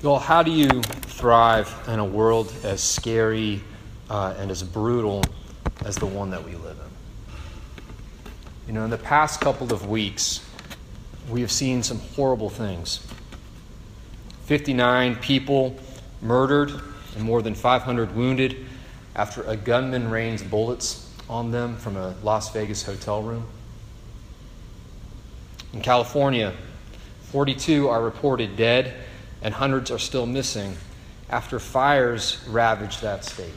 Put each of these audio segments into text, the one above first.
Well, how do you thrive in a world as scary uh, and as brutal as the one that we live in? You know, in the past couple of weeks, we have seen some horrible things 59 people murdered and more than 500 wounded after a gunman rains bullets on them from a Las Vegas hotel room. In California, 42 are reported dead and hundreds are still missing after fires ravaged that state.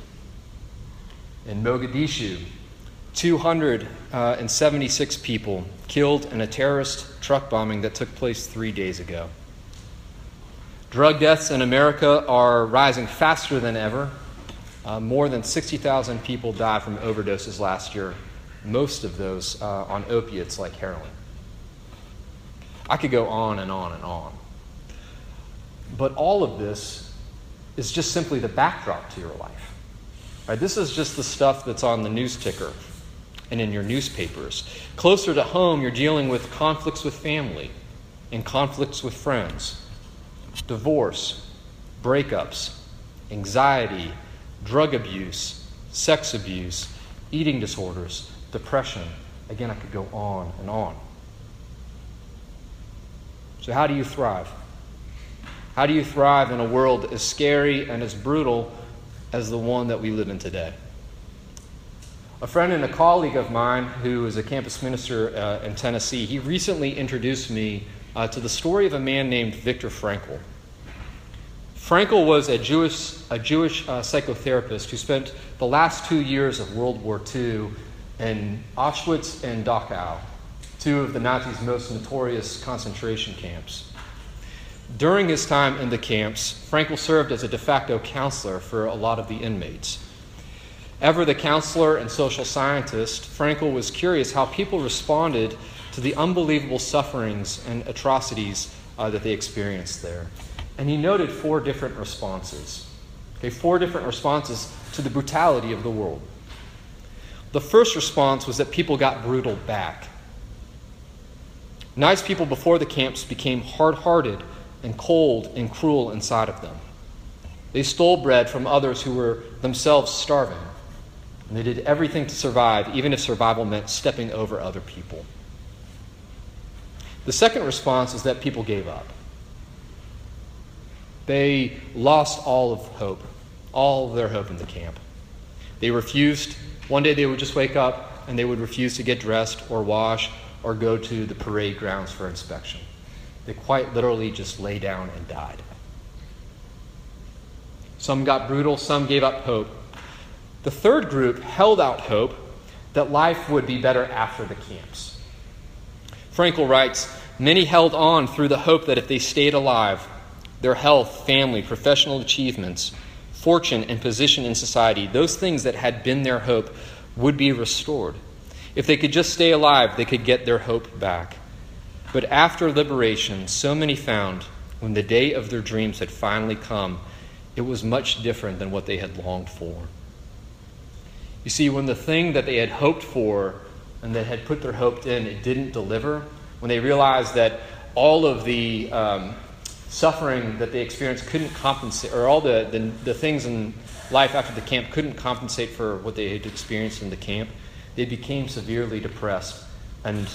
In Mogadishu, 276 people killed in a terrorist truck bombing that took place three days ago. Drug deaths in America are rising faster than ever. Uh, more than 60,000 people died from overdoses last year, most of those uh, on opiates like heroin. I could go on and on and on. But all of this is just simply the backdrop to your life. Right? This is just the stuff that's on the news ticker and in your newspapers. Closer to home, you're dealing with conflicts with family and conflicts with friends, divorce, breakups, anxiety, drug abuse, sex abuse, eating disorders, depression. Again, I could go on and on. So, how do you thrive? How do you thrive in a world as scary and as brutal as the one that we live in today? A friend and a colleague of mine who is a campus minister uh, in Tennessee, he recently introduced me uh, to the story of a man named Viktor Frankl. Frankl was a Jewish, a Jewish uh, psychotherapist who spent the last two years of World War II in Auschwitz and Dachau, two of the Nazis' most notorious concentration camps. During his time in the camps, Frankl served as a de facto counselor for a lot of the inmates. Ever the counselor and social scientist, Frankl was curious how people responded to the unbelievable sufferings and atrocities uh, that they experienced there. And he noted four different responses. Okay, four different responses to the brutality of the world. The first response was that people got brutal back. Nice people before the camps became hard hearted and cold and cruel inside of them. They stole bread from others who were themselves starving. And they did everything to survive, even if survival meant stepping over other people. The second response is that people gave up. They lost all of hope, all of their hope in the camp. They refused. One day they would just wake up and they would refuse to get dressed or wash or go to the parade grounds for inspection. They quite literally just lay down and died. Some got brutal, some gave up hope. The third group held out hope that life would be better after the camps. Frankl writes Many held on through the hope that if they stayed alive, their health, family, professional achievements, fortune, and position in society, those things that had been their hope, would be restored. If they could just stay alive, they could get their hope back. But after liberation, so many found when the day of their dreams had finally come, it was much different than what they had longed for. You see, when the thing that they had hoped for and that had put their hope in, it didn't deliver, when they realized that all of the um, suffering that they experienced couldn't compensate, or all the, the, the things in life after the camp couldn't compensate for what they had experienced in the camp, they became severely depressed and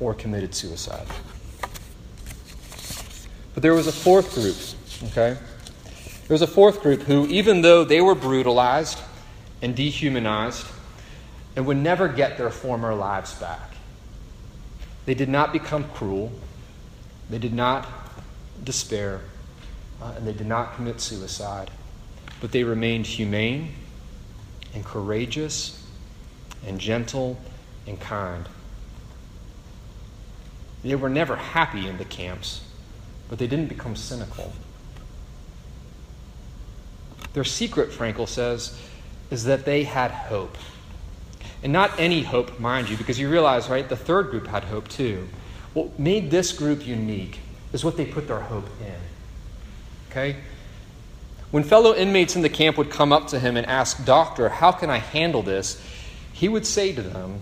or committed suicide. But there was a fourth group, okay? There was a fourth group who, even though they were brutalized and dehumanized, and would never get their former lives back, they did not become cruel, they did not despair, uh, and they did not commit suicide, but they remained humane and courageous and gentle and kind. They were never happy in the camps, but they didn't become cynical. Their secret, Frankl says, is that they had hope. And not any hope, mind you, because you realize, right, the third group had hope too. What made this group unique is what they put their hope in. Okay? When fellow inmates in the camp would come up to him and ask, Doctor, how can I handle this? He would say to them,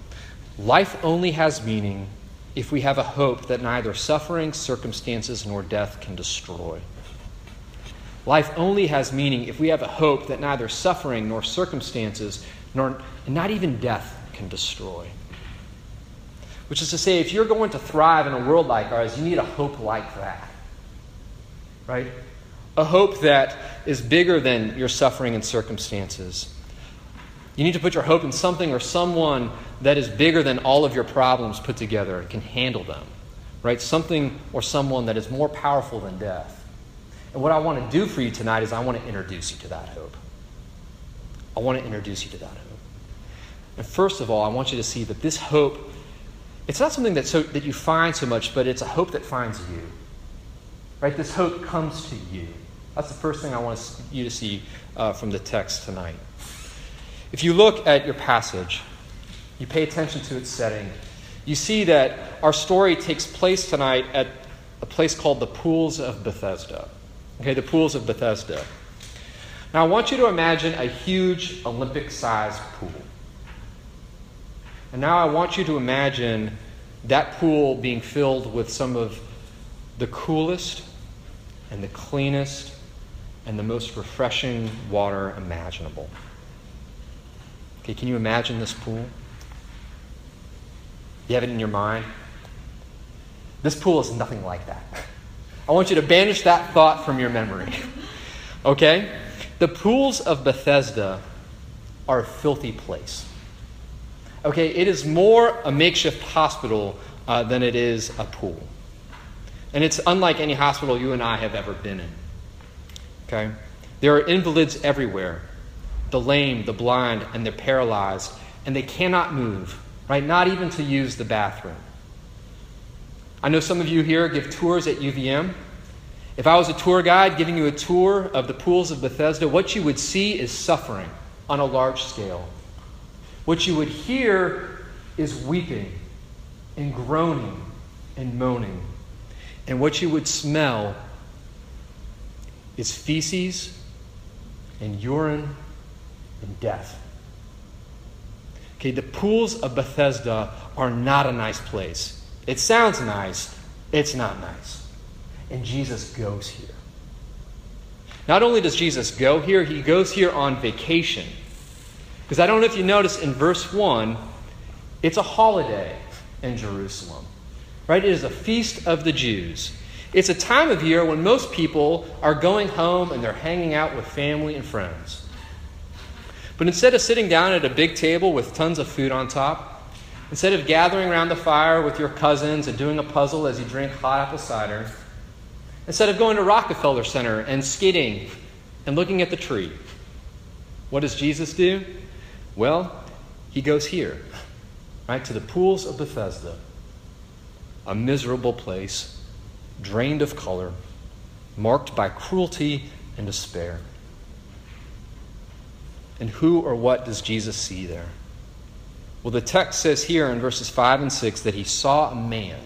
Life only has meaning if we have a hope that neither suffering, circumstances, nor death can destroy. Life only has meaning if we have a hope that neither suffering nor circumstances, nor not even death can destroy. Which is to say, if you're going to thrive in a world like ours, you need a hope like that. Right? A hope that is bigger than your suffering and circumstances. You need to put your hope in something or someone that is bigger than all of your problems put together and can handle them. Right? Something or someone that is more powerful than death. And what I want to do for you tonight is I want to introduce you to that hope. I want to introduce you to that hope. And first of all, I want you to see that this hope, it's not something that, so, that you find so much, but it's a hope that finds you. Right? This hope comes to you. That's the first thing I want you to see uh, from the text tonight. If you look at your passage, you pay attention to its setting, you see that our story takes place tonight at a place called the Pools of Bethesda. Okay, the Pools of Bethesda. Now, I want you to imagine a huge Olympic sized pool. And now I want you to imagine that pool being filled with some of the coolest and the cleanest and the most refreshing water imaginable. Okay, can you imagine this pool? You have it in your mind? This pool is nothing like that. I want you to banish that thought from your memory. Okay? The pools of Bethesda are a filthy place. Okay, it is more a makeshift hospital uh, than it is a pool. And it's unlike any hospital you and I have ever been in. Okay? There are invalids everywhere the lame, the blind, and the paralyzed, and they cannot move, right? Not even to use the bathroom. I know some of you here give tours at UVM. If I was a tour guide giving you a tour of the pools of Bethesda, what you would see is suffering on a large scale. What you would hear is weeping and groaning and moaning. And what you would smell is feces and urine and death. Okay, the pools of Bethesda are not a nice place. It sounds nice, it's not nice. And Jesus goes here. Not only does Jesus go here, he goes here on vacation. Because I don't know if you notice in verse 1, it's a holiday in Jerusalem. Right? It is a feast of the Jews. It's a time of year when most people are going home and they're hanging out with family and friends. But instead of sitting down at a big table with tons of food on top, instead of gathering around the fire with your cousins and doing a puzzle as you drink hot apple cider, instead of going to Rockefeller Center and skidding and looking at the tree, what does Jesus do? Well, he goes here, right, to the pools of Bethesda, a miserable place, drained of color, marked by cruelty and despair. And who or what does Jesus see there? Well, the text says here in verses 5 and 6 that he saw a man,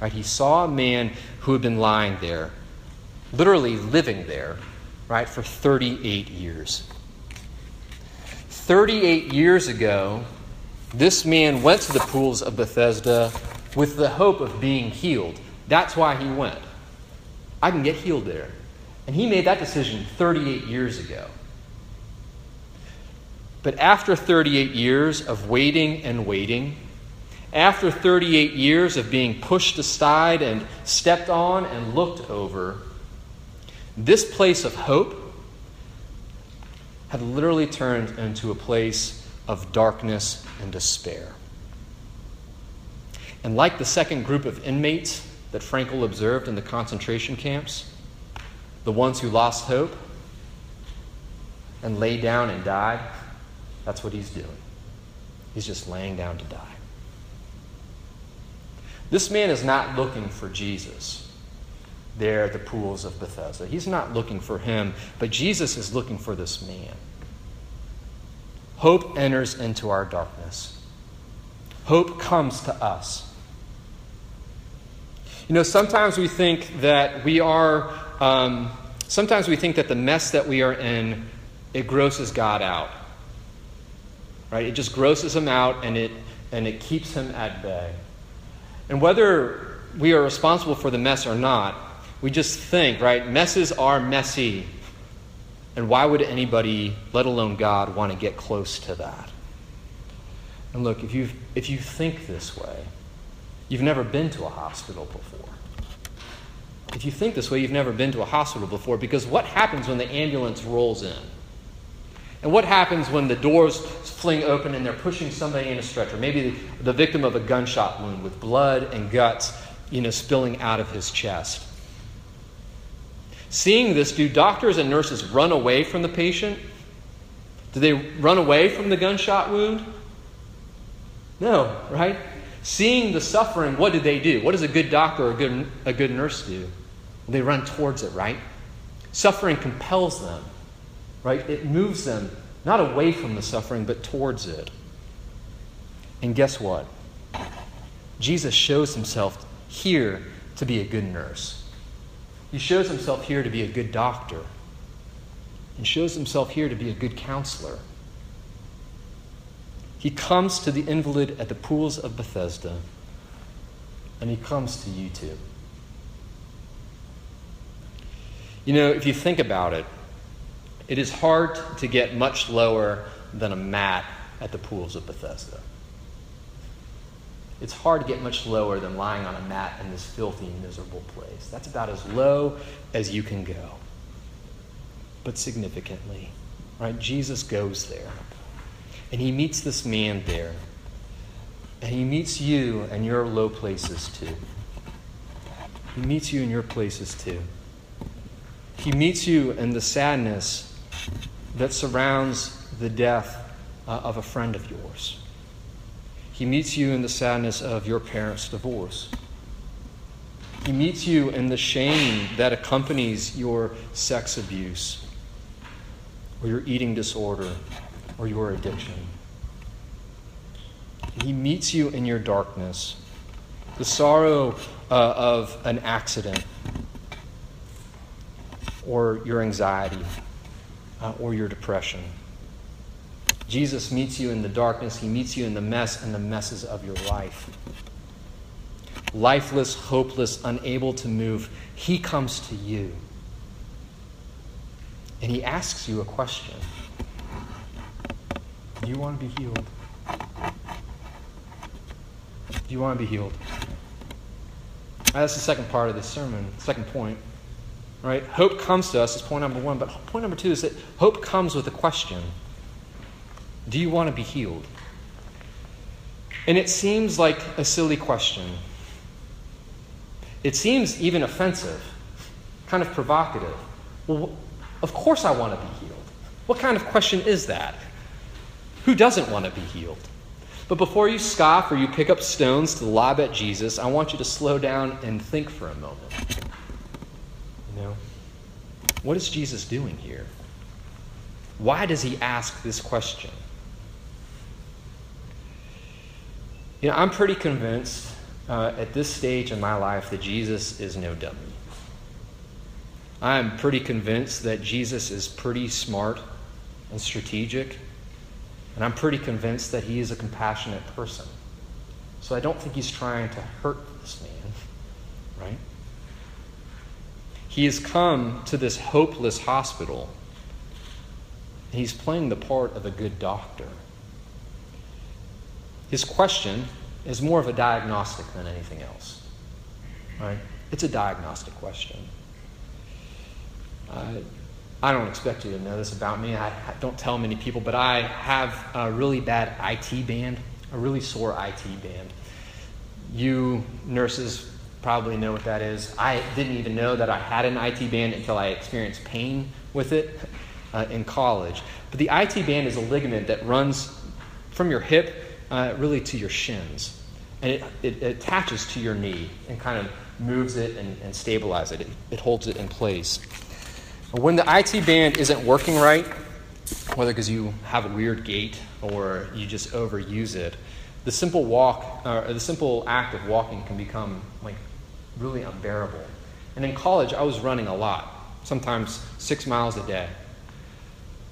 right? He saw a man who had been lying there, literally living there, right, for 38 years. 38 years ago, this man went to the pools of Bethesda with the hope of being healed. That's why he went. I can get healed there. And he made that decision 38 years ago. But after 38 years of waiting and waiting, after 38 years of being pushed aside and stepped on and looked over, this place of hope had literally turned into a place of darkness and despair. And like the second group of inmates that Frankl observed in the concentration camps, the ones who lost hope and lay down and died, that's what he's doing. He's just laying down to die. This man is not looking for Jesus there at the pools of Bethesda. He's not looking for him, but Jesus is looking for this man. Hope enters into our darkness. Hope comes to us. You know, sometimes we think that we are, um, sometimes we think that the mess that we are in, it grosses God out. Right? It just grosses him out and it, and it keeps him at bay. And whether we are responsible for the mess or not, we just think, right? Messes are messy. And why would anybody, let alone God, want to get close to that? And look, if, you if you think this way, you've never been to a hospital before. If you think this way, you've never been to a hospital before because what happens when the ambulance rolls in? And what happens when the doors fling open and they're pushing somebody in a stretcher? Maybe the, victim of a gunshot wound with blood and guts, you know, spilling out of his chest. Seeing this, do doctors and nurses run away from the patient? Do they run away from the gunshot wound? No, right? Seeing the suffering, what do they do? What does a good doctor or a good, a good nurse do? They run towards it, right? Suffering compels them, right? It moves them not away from the suffering, but towards it. And guess what? Jesus shows himself here to be a good nurse. He shows himself here to be a good doctor. And shows himself here to be a good counselor. He comes to the invalid at the pools of Bethesda, and he comes to you too. You know, if you think about it, it is hard to get much lower than a mat at the pools of Bethesda. It's hard to get much lower than lying on a mat in this filthy, miserable place. That's about as low as you can go. But significantly, right? Jesus goes there. And he meets this man there. And he meets you and your low places too. He meets you in your places too. He meets you in the sadness that surrounds the death uh, of a friend of yours. He meets you in the sadness of your parents' divorce. He meets you in the shame that accompanies your sex abuse, or your eating disorder, or your addiction. He meets you in your darkness, the sorrow uh, of an accident, or your anxiety uh, or your depression. Jesus meets you in the darkness, He meets you in the mess and the messes of your life. Lifeless, hopeless, unable to move, He comes to you. And He asks you a question Do you want to be healed? Do you want to be healed? That's the second part of this sermon, second point. Right? Hope comes to us is point number one, but point number two is that hope comes with a question Do you want to be healed? And it seems like a silly question. It seems even offensive, kind of provocative. Well, of course I want to be healed. What kind of question is that? Who doesn't want to be healed? But before you scoff or you pick up stones to lob at Jesus, I want you to slow down and think for a moment. What is Jesus doing here? Why does he ask this question? You know, I'm pretty convinced uh, at this stage in my life that Jesus is no dummy. I'm pretty convinced that Jesus is pretty smart and strategic, and I'm pretty convinced that he is a compassionate person. So I don't think he's trying to hurt this man, right? He has come to this hopeless hospital. He's playing the part of a good doctor. His question is more of a diagnostic than anything else. Right? It's a diagnostic question. I don't expect you to know this about me. I, I don't tell many people, but I have a really bad IT band, a really sore IT band. You nurses probably know what that is. I didn't even know that I had an IT band until I experienced pain with it uh, in college. But the IT band is a ligament that runs from your hip uh, really to your shins. And it, it, attaches to your knee and kind of moves it and, and stabilizes it. it. It holds it in place. When the IT band isn't working right, whether because you have a weird gait or you just overuse it, the simple walk or uh, the simple act of walking can become like really unbearable. And in college, I was running a lot, sometimes six miles a day.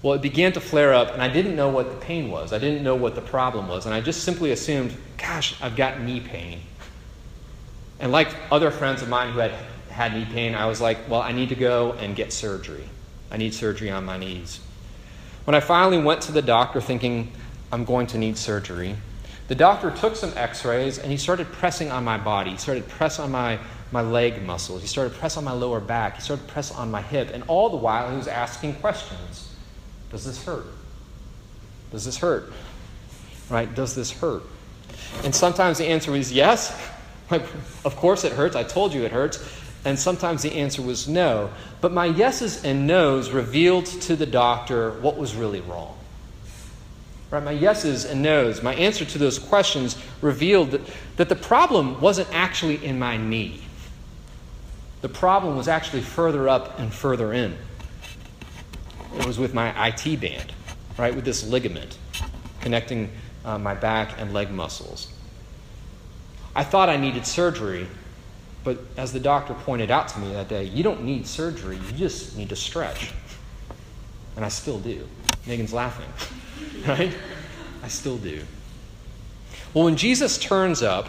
Well, it began to flare up, and I didn't know what the pain was. I didn't know what the problem was. And I just simply assumed, gosh, I've got knee pain. And like other friends of mine who had had knee pain, I was like, well, I need to go and get surgery. I need surgery on my knees. When I finally went to the doctor thinking I'm going to need surgery, the doctor took some x rays and he started pressing on my body. He started pressing on my, my leg muscles. He started pressing on my lower back. He started pressing on my hip. And all the while, he was asking questions Does this hurt? Does this hurt? Right? Does this hurt? And sometimes the answer was yes. Like, of course it hurts. I told you it hurts. And sometimes the answer was no. But my yeses and nos revealed to the doctor what was really wrong. Right? My yeses and nos, my answer to those questions revealed that, that the problem wasn't actually in my knee. The problem was actually further up and further in. It was with my IT band, right? With this ligament connecting uh, my back and leg muscles. I thought I needed surgery, but as the doctor pointed out to me that day, you don't need surgery, you just need to stretch. And I still do. Megan's laughing, right? I still do. Well, when Jesus turns up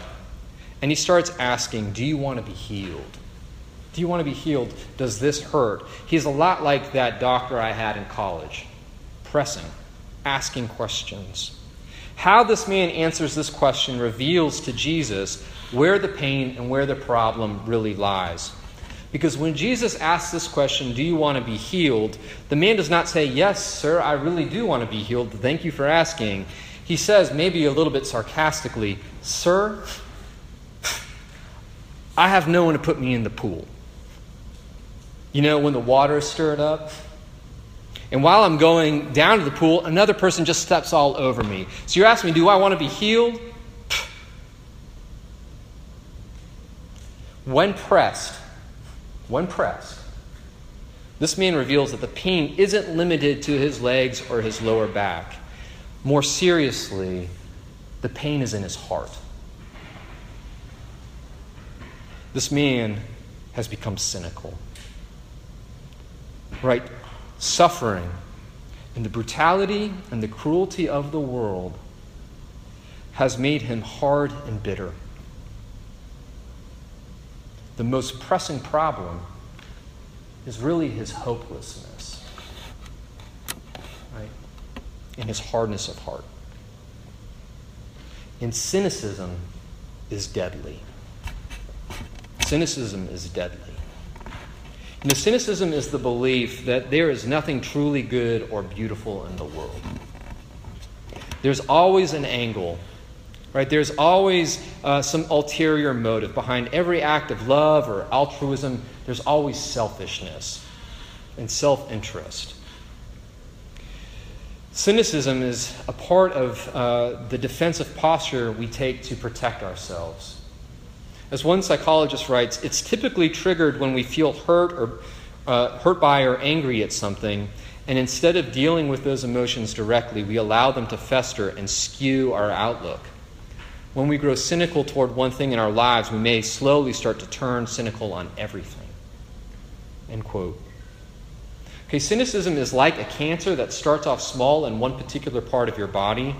and he starts asking, Do you want to be healed? Do you want to be healed? Does this hurt? He's a lot like that doctor I had in college, pressing, asking questions. How this man answers this question reveals to Jesus where the pain and where the problem really lies. Because when Jesus asks this question, Do you want to be healed? the man does not say, Yes, sir, I really do want to be healed. Thank you for asking. He says, maybe a little bit sarcastically, Sir, I have no one to put me in the pool. You know, when the water is stirred up, and while I'm going down to the pool, another person just steps all over me. So you're asking me, do I want to be healed? When pressed, when pressed, this man reveals that the pain isn't limited to his legs or his lower back. More seriously, the pain is in his heart. This man has become cynical. Right? Suffering and the brutality and the cruelty of the world has made him hard and bitter. The most pressing problem is really his hopelessness, right? And his hardness of heart. And cynicism is deadly. Cynicism is deadly. You know, cynicism is the belief that there is nothing truly good or beautiful in the world. There's always an angle right? There's always uh, some ulterior motive behind every act of love or altruism. There's always selfishness and self interest. Cynicism is a part of uh, the defensive posture we take to protect ourselves. As one psychologist writes, it's typically triggered when we feel hurt or uh, hurt by or angry at something, and instead of dealing with those emotions directly, we allow them to fester and skew our outlook. When we grow cynical toward one thing in our lives, we may slowly start to turn cynical on everything. End quote. Okay, cynicism is like a cancer that starts off small in one particular part of your body,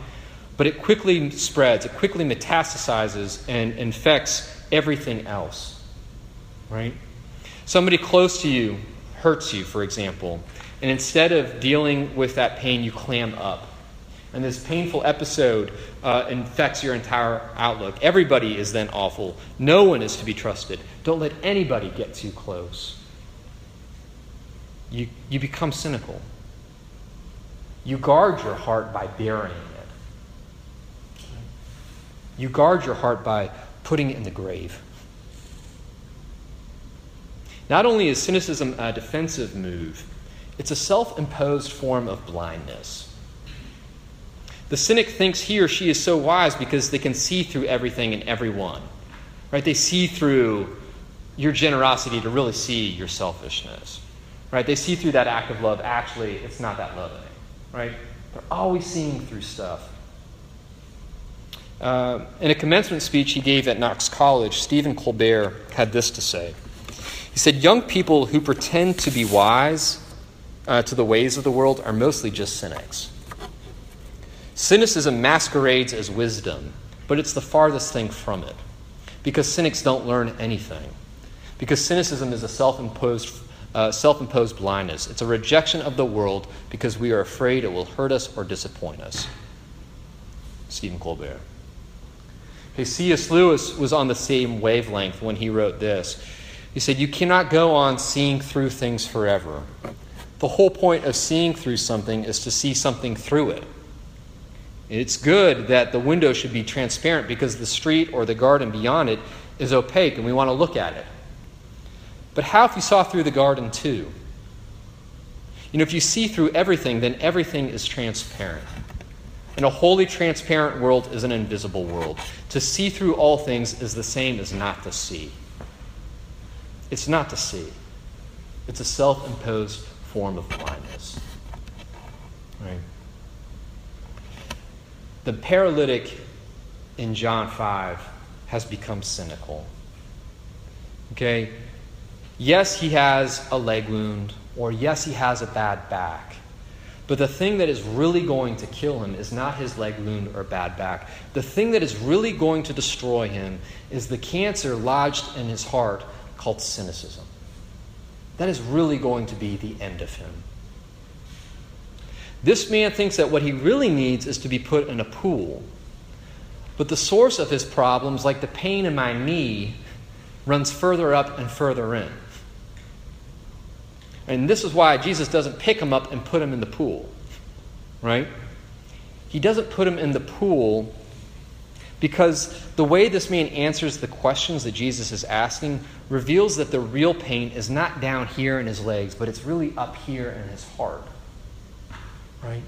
but it quickly spreads, it quickly metastasizes and infects everything else. Right? Somebody close to you hurts you, for example, and instead of dealing with that pain, you clam up and this painful episode uh, infects your entire outlook. Everybody is then awful. No one is to be trusted. Don't let anybody get too close. You, you become cynical. You guard your heart by burying it. You guard your heart by putting it in the grave. Not only is cynicism a defensive move, it's a self imposed form of blindness. The cynic thinks he or she is so wise because they can see through everything and everyone. Right? They see through your generosity to really see your selfishness. Right? They see through that act of love. Actually, it's not that loving. Right? They're always seeing through stuff. Uh, in a commencement speech he gave at Knox College, Stephen Colbert had this to say. He said, Young people who pretend to be wise uh, to the ways of the world are mostly just cynics. Cynicism masquerades as wisdom, but it's the farthest thing from it. Because cynics don't learn anything. Because cynicism is a self imposed uh, self imposed blindness. It's a rejection of the world because we are afraid it will hurt us or disappoint us. Stephen Colbert. Okay, C.S. Lewis was on the same wavelength when he wrote this. He said, You cannot go on seeing through things forever. The whole point of seeing through something is to see something through it. It's good that the window should be transparent because the street or the garden beyond it is opaque and we want to look at it. But how if you saw through the garden too? You know, if you see through everything, then everything is transparent. And a wholly transparent world is an invisible world. To see through all things is the same as not to see. It's not to see, it's a self imposed form of blindness. Right? The paralytic in John 5 has become cynical. Okay? Yes, he has a leg wound, or yes, he has a bad back. But the thing that is really going to kill him is not his leg wound or bad back. The thing that is really going to destroy him is the cancer lodged in his heart called cynicism. That is really going to be the end of him. This man thinks that what he really needs is to be put in a pool. But the source of his problems, like the pain in my knee, runs further up and further in. And this is why Jesus doesn't pick him up and put him in the pool, right? He doesn't put him in the pool because the way this man answers the questions that Jesus is asking reveals that the real pain is not down here in his legs, but it's really up here in his heart, right?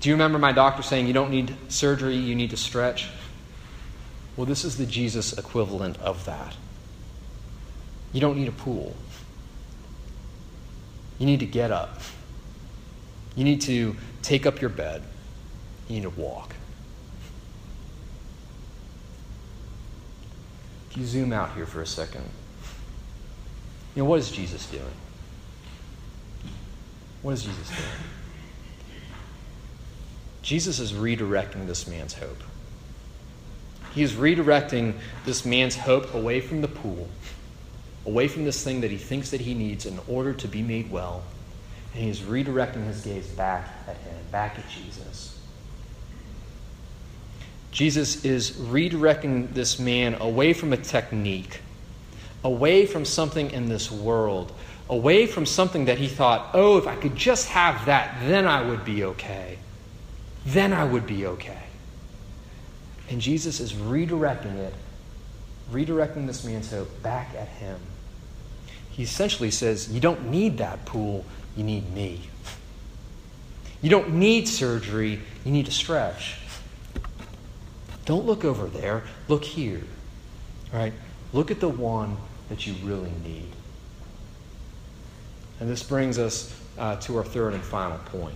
Do you remember my doctor saying you don't need surgery, you need to stretch? Well, this is the Jesus equivalent of that. You don't need a pool. You need to get up. You need to take up your bed. You need to walk. If you zoom out here for a second, you know, what is Jesus doing? What is Jesus doing? Jesus is redirecting this man's hope. He is redirecting this man's hope away from the pool away from this thing that he thinks that he needs in order to be made well, and he is redirecting his gaze back at him, back at Jesus. Jesus is redirecting this man away from a technique, away from something in this world, away from something that he thought, oh, if I could just have that, then I would be okay. Then I would be okay. And Jesus is redirecting it, redirecting this man's hope back at him he essentially says, You don't need that pool, you need me. You don't need surgery, you need to stretch. Don't look over there, look here. All right? Look at the one that you really need. And this brings us uh, to our third and final point.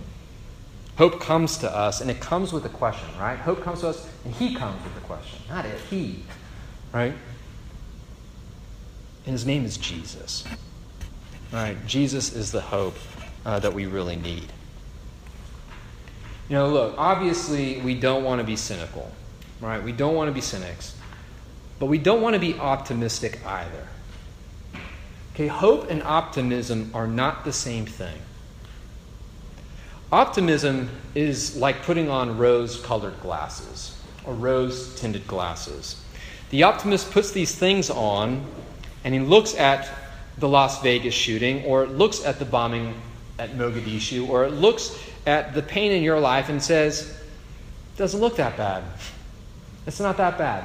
Hope comes to us, and it comes with a question, right? Hope comes to us, and He comes with a question. Not it, He. Right? and his name is Jesus. All right, Jesus is the hope uh, that we really need. You know, look, obviously we don't want to be cynical, right? We don't want to be cynics, but we don't want to be optimistic either. Okay, hope and optimism are not the same thing. Optimism is like putting on rose colored glasses or rose tinted glasses. The optimist puts these things on and he looks at the Las Vegas shooting, or looks at the bombing at Mogadishu, or looks at the pain in your life and says, doesn't look that bad. It's not that bad.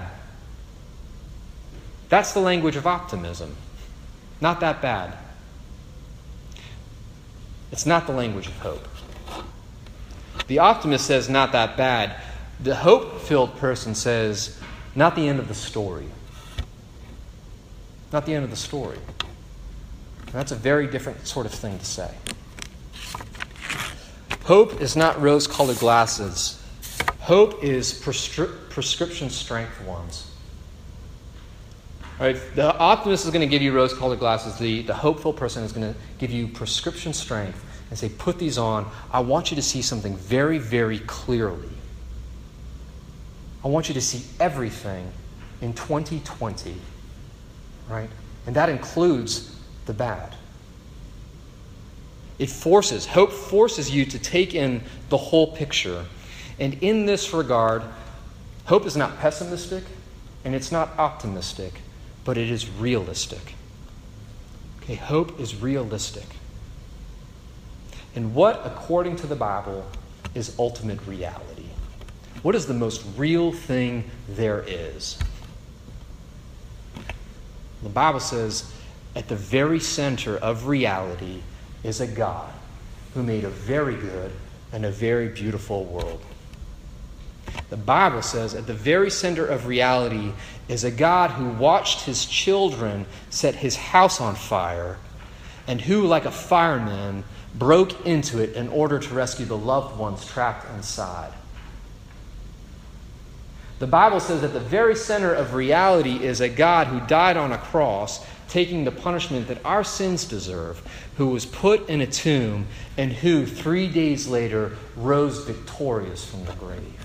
That's the language of optimism. Not that bad. It's not the language of hope. The optimist says, not that bad. The hope filled person says, not the end of the story. Not the end of the story. And that's a very different sort of thing to say. Hope is not rose colored glasses, hope is prescri- prescription strength ones. Right? The optimist is going to give you rose colored glasses. The, the hopeful person is going to give you prescription strength and say, Put these on. I want you to see something very, very clearly. I want you to see everything in 2020 right? And that includes the bad. It forces, hope forces you to take in the whole picture. And in this regard, hope is not pessimistic and it's not optimistic, but it is realistic. Okay, hope is realistic. And what, according to the Bible, is ultimate reality? What is the most real thing there is? The Bible says at the very center of reality is a God who made a very good and a very beautiful world. The Bible says at the very center of reality is a God who watched his children set his house on fire and who, like a fireman, broke into it in order to rescue the loved ones trapped inside. The Bible says at the very center of reality is a God who died on a cross, taking the punishment that our sins deserve, who was put in a tomb, and who three days later rose victorious from the grave.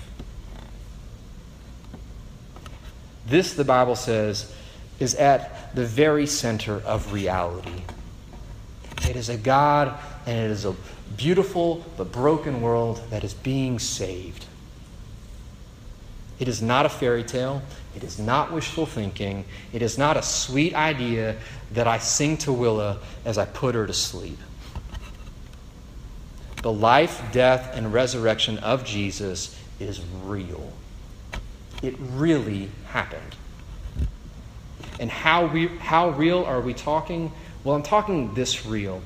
This, the Bible says, is at the very center of reality. It is a God and it is a beautiful but broken world that is being saved. It is not a fairy tale. It is not wishful thinking. It is not a sweet idea that I sing to Willa as I put her to sleep. The life, death, and resurrection of Jesus is real. It really happened. And how, re- how real are we talking? Well, I'm talking this real.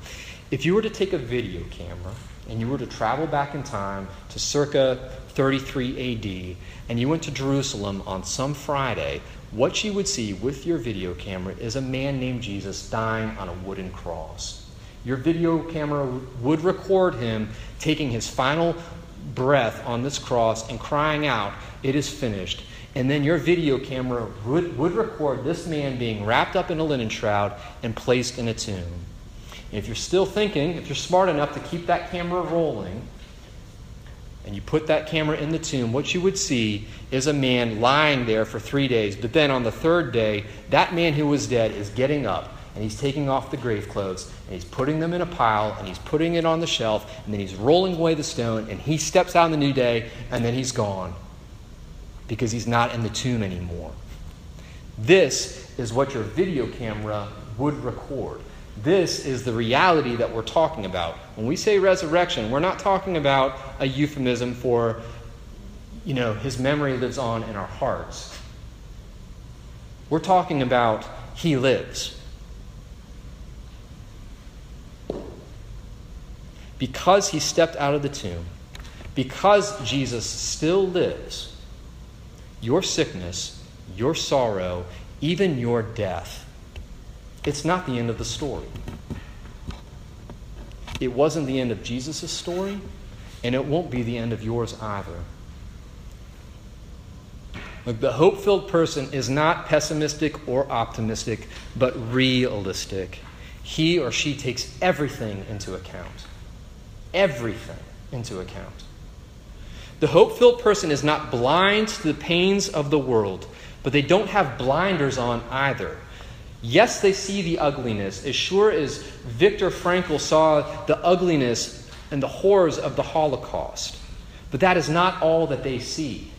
If you were to take a video camera and you were to travel back in time to circa 33 AD and you went to Jerusalem on some Friday, what you would see with your video camera is a man named Jesus dying on a wooden cross. Your video camera would record him taking his final breath on this cross and crying out, It is finished. And then your video camera would, would record this man being wrapped up in a linen shroud and placed in a tomb. If you're still thinking, if you're smart enough to keep that camera rolling, and you put that camera in the tomb, what you would see is a man lying there for three days. But then on the third day, that man who was dead is getting up and he's taking off the grave clothes and he's putting them in a pile and he's putting it on the shelf and then he's rolling away the stone and he steps out in the new day and then he's gone because he's not in the tomb anymore. This is what your video camera would record. This is the reality that we're talking about. When we say resurrection, we're not talking about a euphemism for, you know, his memory lives on in our hearts. We're talking about he lives. Because he stepped out of the tomb, because Jesus still lives, your sickness, your sorrow, even your death, it's not the end of the story. It wasn't the end of Jesus' story, and it won't be the end of yours either. Look, the hope filled person is not pessimistic or optimistic, but realistic. He or she takes everything into account. Everything into account. The hope filled person is not blind to the pains of the world, but they don't have blinders on either. Yes, they see the ugliness, as sure as Viktor Frankl saw the ugliness and the horrors of the Holocaust. But that is not all that they see.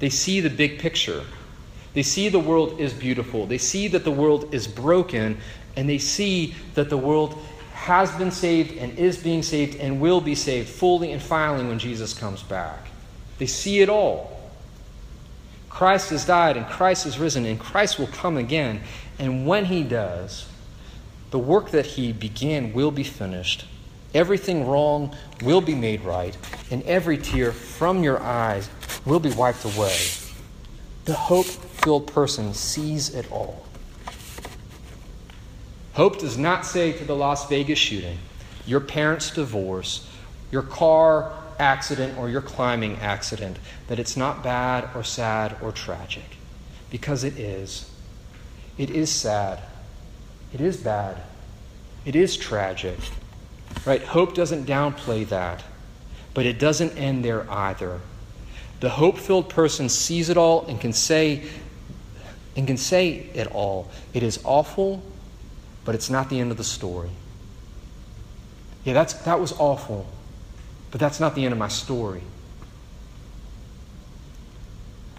They see the big picture. They see the world is beautiful. They see that the world is broken, and they see that the world has been saved and is being saved and will be saved fully and finally when Jesus comes back. They see it all. Christ has died and Christ has risen and Christ will come again. And when he does, the work that he began will be finished. Everything wrong will be made right, and every tear from your eyes will be wiped away. The hope filled person sees it all. Hope does not say to the Las Vegas shooting, your parents' divorce, your car accident, or your climbing accident that it's not bad or sad or tragic. Because it is. It is sad. It is bad. It is tragic. Right? Hope doesn't downplay that, but it doesn't end there either. The hope filled person sees it all and can say, and can say it all. It is awful but it's not the end of the story. Yeah, that's, that was awful, but that's not the end of my story.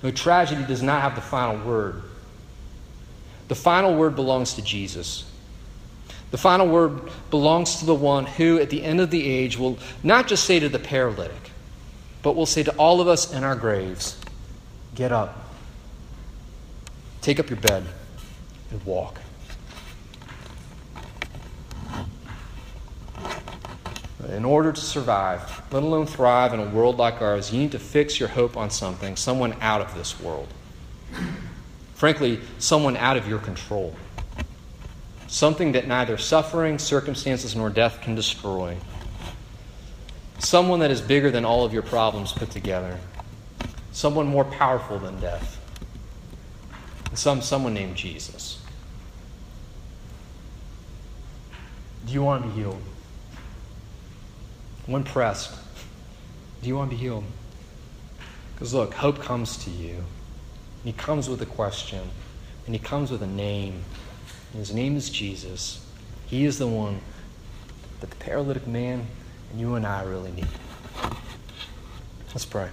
No, tragedy does not have the final word. The final word belongs to Jesus. The final word belongs to the one who, at the end of the age, will not just say to the paralytic, but will say to all of us in our graves, Get up, take up your bed, and walk. In order to survive, let alone thrive in a world like ours, you need to fix your hope on something, someone out of this world. Frankly, someone out of your control. Something that neither suffering, circumstances, nor death can destroy. Someone that is bigger than all of your problems put together. Someone more powerful than death. some, someone named Jesus. Do you want to be healed? When pressed, do you want to be healed? Because look, hope comes to you. And he comes with a question, and he comes with a name. And his name is Jesus. He is the one that the paralytic man and you and I really need. Let's pray.